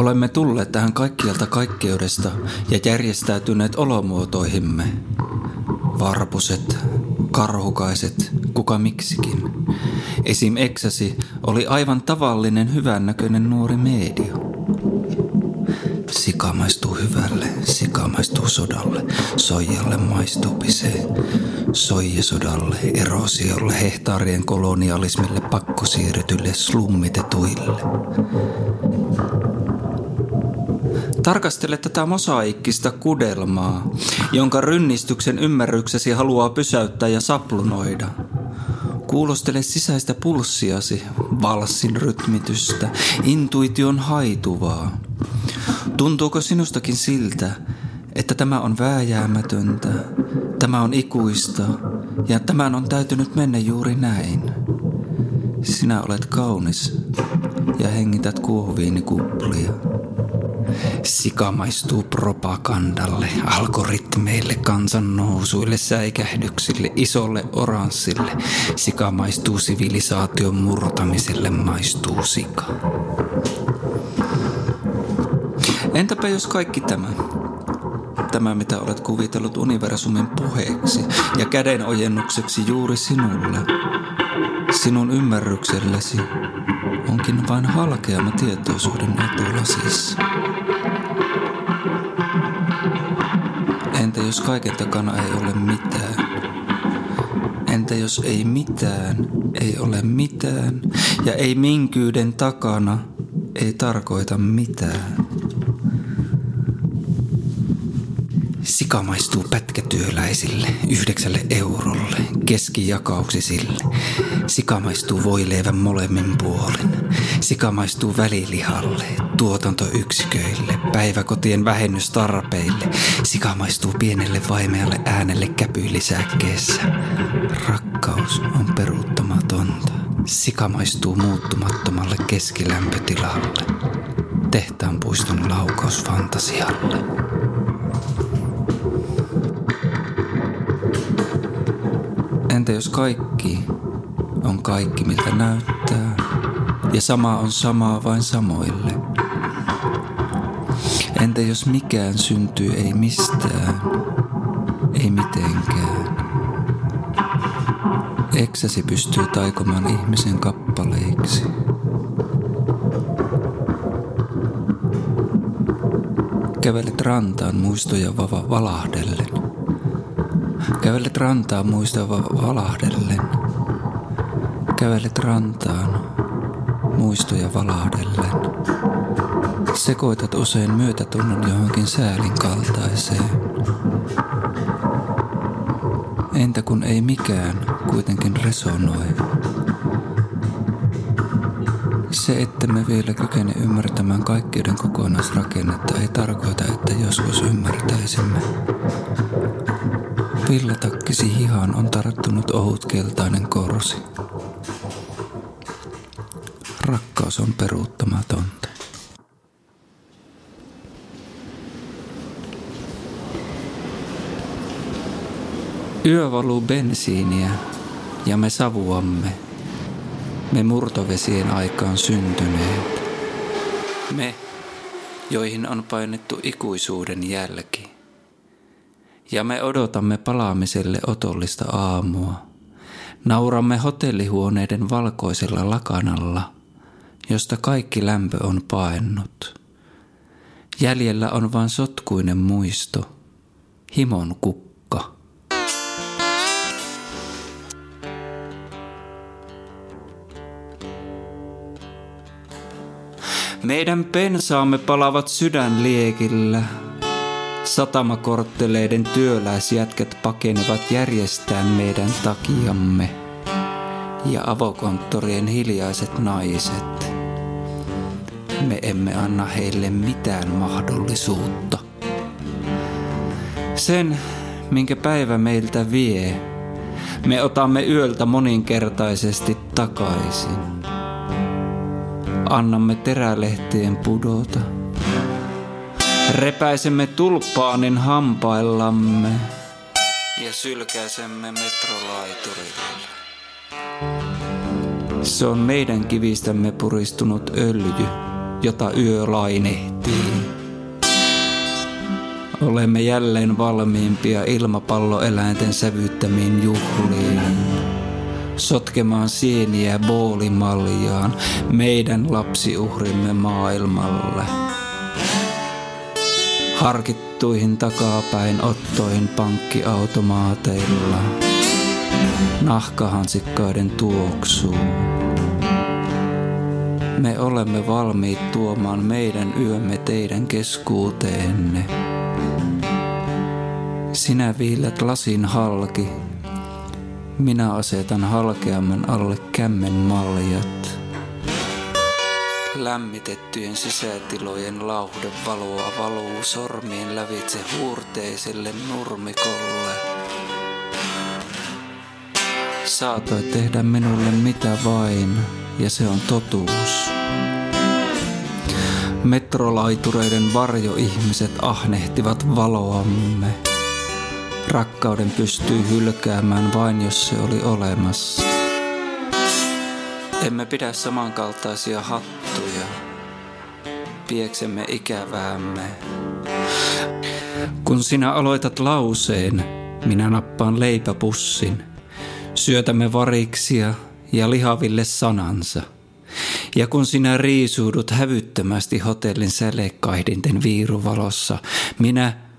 Olemme tulleet tähän kaikkialta kaikkeudesta ja järjestäytyneet olomuotoihimme. Varpuset, karhukaiset, kuka miksikin. Esim. Eksäsi oli aivan tavallinen hyvännäköinen nuori medio. Sika maistuu hyvälle, sika maistuu sodalle, soijalle maistuu pisee. Soijasodalle, erosiolle, hehtaarien kolonialismille, pakkosiirretylle, slummitetuille. Tarkastele tätä mosaikkista kudelmaa, jonka rynnistyksen ymmärryksesi haluaa pysäyttää ja saplunoida. Kuulostele sisäistä pulssiasi, valssin rytmitystä, intuition haituvaa. Tuntuuko sinustakin siltä, että tämä on vääjäämätöntä, tämä on ikuista ja tämän on täytynyt mennä juuri näin? Sinä olet kaunis ja hengität kuohuviinikuplia. Sika maistuu propagandalle, algoritmeille, kansannousuille, säikähdyksille, isolle oranssille. Sika maistuu sivilisaation murtamiselle, maistuu sika. Entäpä jos kaikki tämä, tämä mitä olet kuvitellut universumin puheeksi ja kädenojennukseksi juuri sinulle, sinun ymmärryksellesi, onkin vain halkeama tietoisuuden etulasissa. Jos kaiken takana ei ole mitään? Entä jos ei mitään, ei ole mitään ja ei minkyyden takana ei tarkoita mitään? Sika maistuu pätkätyöläisille yhdeksälle eurolle, keskijakauksisille. Sika maistuu voileivän molemmin puolin. Sika maistuu välilihalle, tuotantoyksiköille, päiväkotien vähennystarpeille. Sika maistuu pienelle vaimealle äänelle käpylisäkkeessä. Rakkaus on peruuttamatonta. Sika maistuu muuttumattomalle keskilämpötilalle. Tehtaan puiston laukausfantasialle. Entä jos kaikki on kaikki, miltä näyttää, ja sama on samaa vain samoille? Entä jos mikään syntyy ei mistään, ei mitenkään? Eksäsi pystyy taikomaan ihmisen kappaleiksi. Kävelet rantaan muistoja vava valahdellen. Kävelet rantaan muistava valahdellen. Kävelet rantaan muistoja valahdellen. Sekoitat usein myötätunnon johonkin säälin kaltaiseen. Entä kun ei mikään kuitenkin resonoi? Se, että me vielä kykene ymmärtämään kaikkeuden kokonaisrakennetta, ei tarkoita, että joskus ymmärtäisimme. Villatakkisi hihaan on tarttunut ohut keltainen korsi. Rakkaus on peruuttamatonta. Yö valuu bensiiniä ja me savuamme. Me murtovesien aikaan syntyneet. Me, joihin on painettu ikuisuuden jälki ja me odotamme palaamiselle otollista aamua. Nauramme hotellihuoneiden valkoisella lakanalla, josta kaikki lämpö on paennut. Jäljellä on vain sotkuinen muisto, himon kukka. Meidän pensaamme palavat sydänliekillä – Satamakortteleiden työläisjätkät pakenevat järjestään meidän takiamme. Ja avokonttorien hiljaiset naiset. Me emme anna heille mitään mahdollisuutta. Sen, minkä päivä meiltä vie, me otamme yöltä moninkertaisesti takaisin. Annamme terälehtien pudota – Repäisemme tulppaanin hampaillamme ja sylkäisemme metrolaiturille. Se on meidän kivistämme puristunut öljy, jota yö lainehtii. Olemme jälleen valmiimpia ilmapalloeläinten sävyttämiin juhliin. Sotkemaan sieniä boolimaljaan meidän lapsiuhrimme maailmalle. Harkittuihin takapäin ottoihin pankkiautomaateilla. Nahkahansikkaiden tuoksuun. Me olemme valmiit tuomaan meidän yömme teidän keskuuteenne. Sinä viilät lasin halki, minä asetan halkeamman alle kämmen maljat. Lämmitettyjen sisätilojen lauhde valoa valuu sormien lävitse huurteiselle nurmikolle. Saatoit tehdä minulle mitä vain, ja se on totuus. Metrolaitureiden varjoihmiset ahnehtivat valoamme. Rakkauden pystyy hylkäämään vain, jos se oli olemassa. Emme pidä samankaltaisia hattuja. Pieksemme ikäväämme. Kun sinä aloitat lauseen, minä nappaan leipäpussin. Syötämme variksia ja lihaville sanansa. Ja kun sinä riisuudut hävyttömästi hotellin sälekaihdinten viiruvalossa, minä